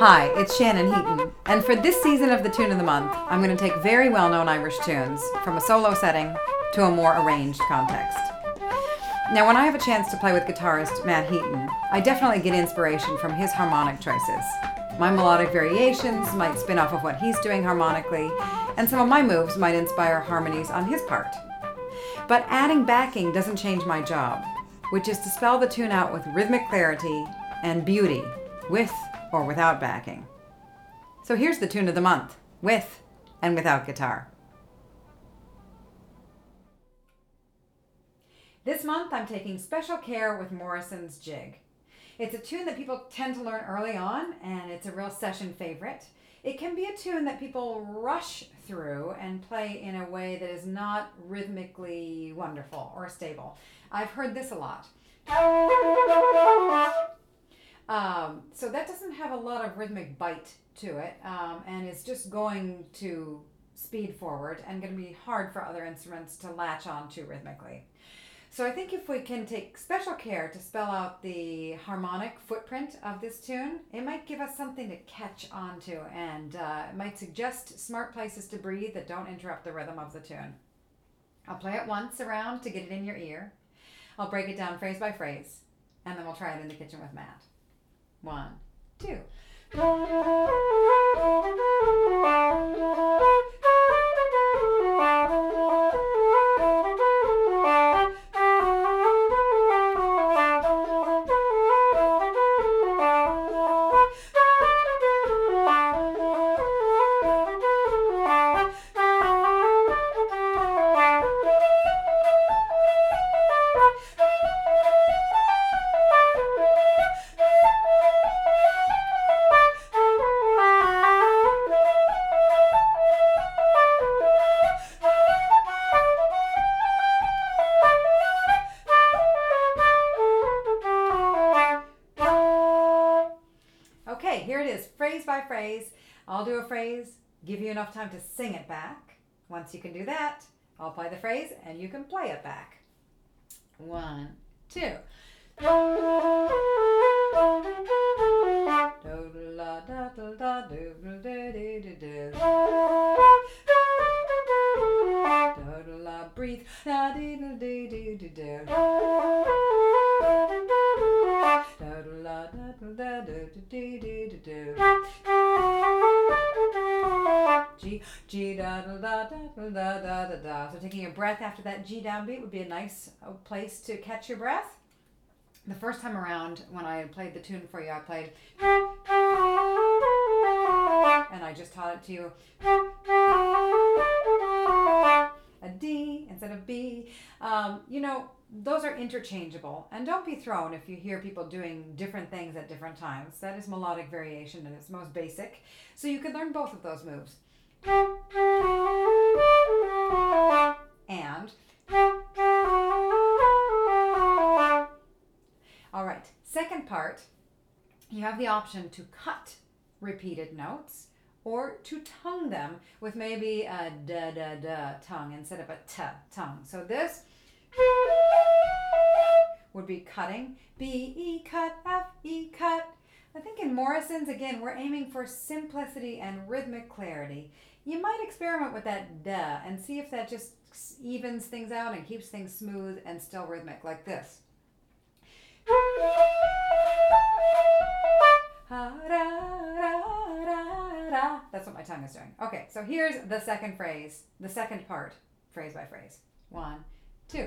Hi, it's Shannon Heaton, and for this season of the Tune of the Month, I'm going to take very well known Irish tunes from a solo setting to a more arranged context. Now, when I have a chance to play with guitarist Matt Heaton, I definitely get inspiration from his harmonic choices. My melodic variations might spin off of what he's doing harmonically, and some of my moves might inspire harmonies on his part. But adding backing doesn't change my job, which is to spell the tune out with rhythmic clarity and beauty, with or without backing. So here's the tune of the month, with and without guitar. This month I'm taking special care with Morrison's Jig. It's a tune that people tend to learn early on, and it's a real session favorite. It can be a tune that people rush through and play in a way that is not rhythmically wonderful or stable. I've heard this a lot. So that doesn't have a lot of rhythmic bite to it, um, and it's just going to speed forward and going to be hard for other instruments to latch on to rhythmically. So I think if we can take special care to spell out the harmonic footprint of this tune, it might give us something to catch on to and uh, it might suggest smart places to breathe that don't interrupt the rhythm of the tune. I'll play it once around to get it in your ear. I'll break it down phrase by phrase, and then we'll try it in the kitchen with Matt. One, two. Phrase by phrase. I'll do a phrase, give you enough time to sing it back. Once you can do that, I'll play the phrase and you can play it back. One, two. Breathe. Da da da da da. So taking a breath after that G downbeat would be a nice place to catch your breath. The first time around when I played the tune for you, I played and I just taught it to you a D instead of B. Um, you know, those are interchangeable. And don't be thrown if you hear people doing different things at different times. That is melodic variation and it's most basic. So you can learn both of those moves. And. All right, second part, you have the option to cut repeated notes or to tongue them with maybe a da da da tongue instead of a t tongue. So this would be cutting. B E cut, F E cut. I think in Morrison's, again, we're aiming for simplicity and rhythmic clarity. You might experiment with that da and see if that just evens things out and keeps things smooth and still rhythmic, like this. That's what my tongue is doing. Okay, so here's the second phrase, the second part, phrase by phrase. One, two.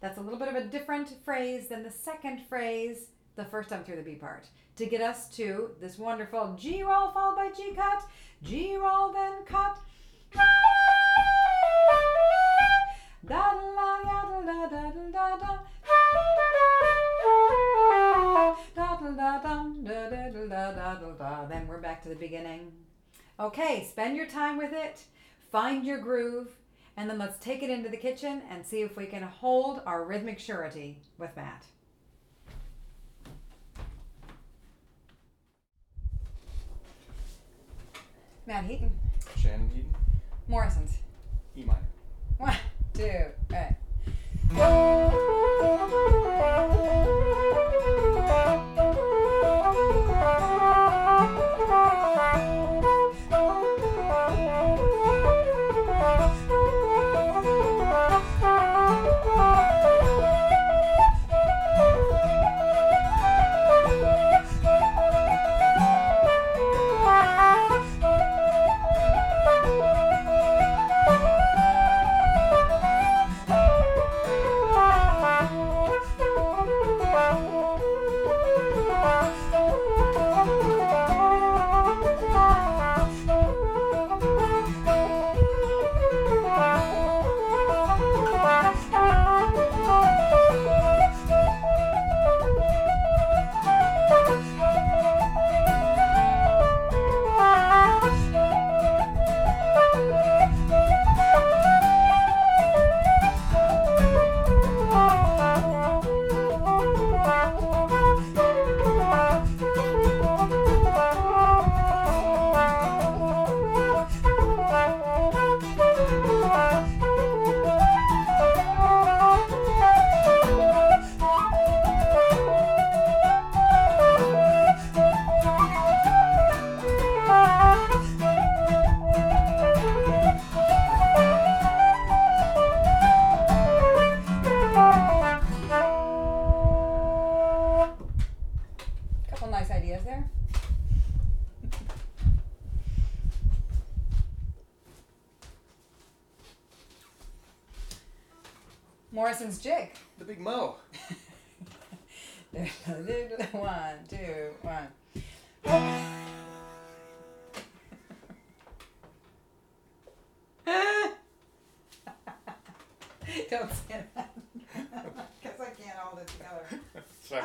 That's a little bit of a different phrase than the second phrase the first time through the B part to get us to this wonderful G roll followed by G cut, G roll then cut. Da la ya da da da da da. Then we're back to the beginning. Okay, spend your time with it. Find your groove and then let's take it into the kitchen and see if we can hold our rhythmic surety with Matt. Matt Heaton, Shannon Heaton, Morrison's. E minor. One, two, right. Morrison's jig. The Big Mo. one, two, one. Don't say that. Because I can't hold it together. Sorry.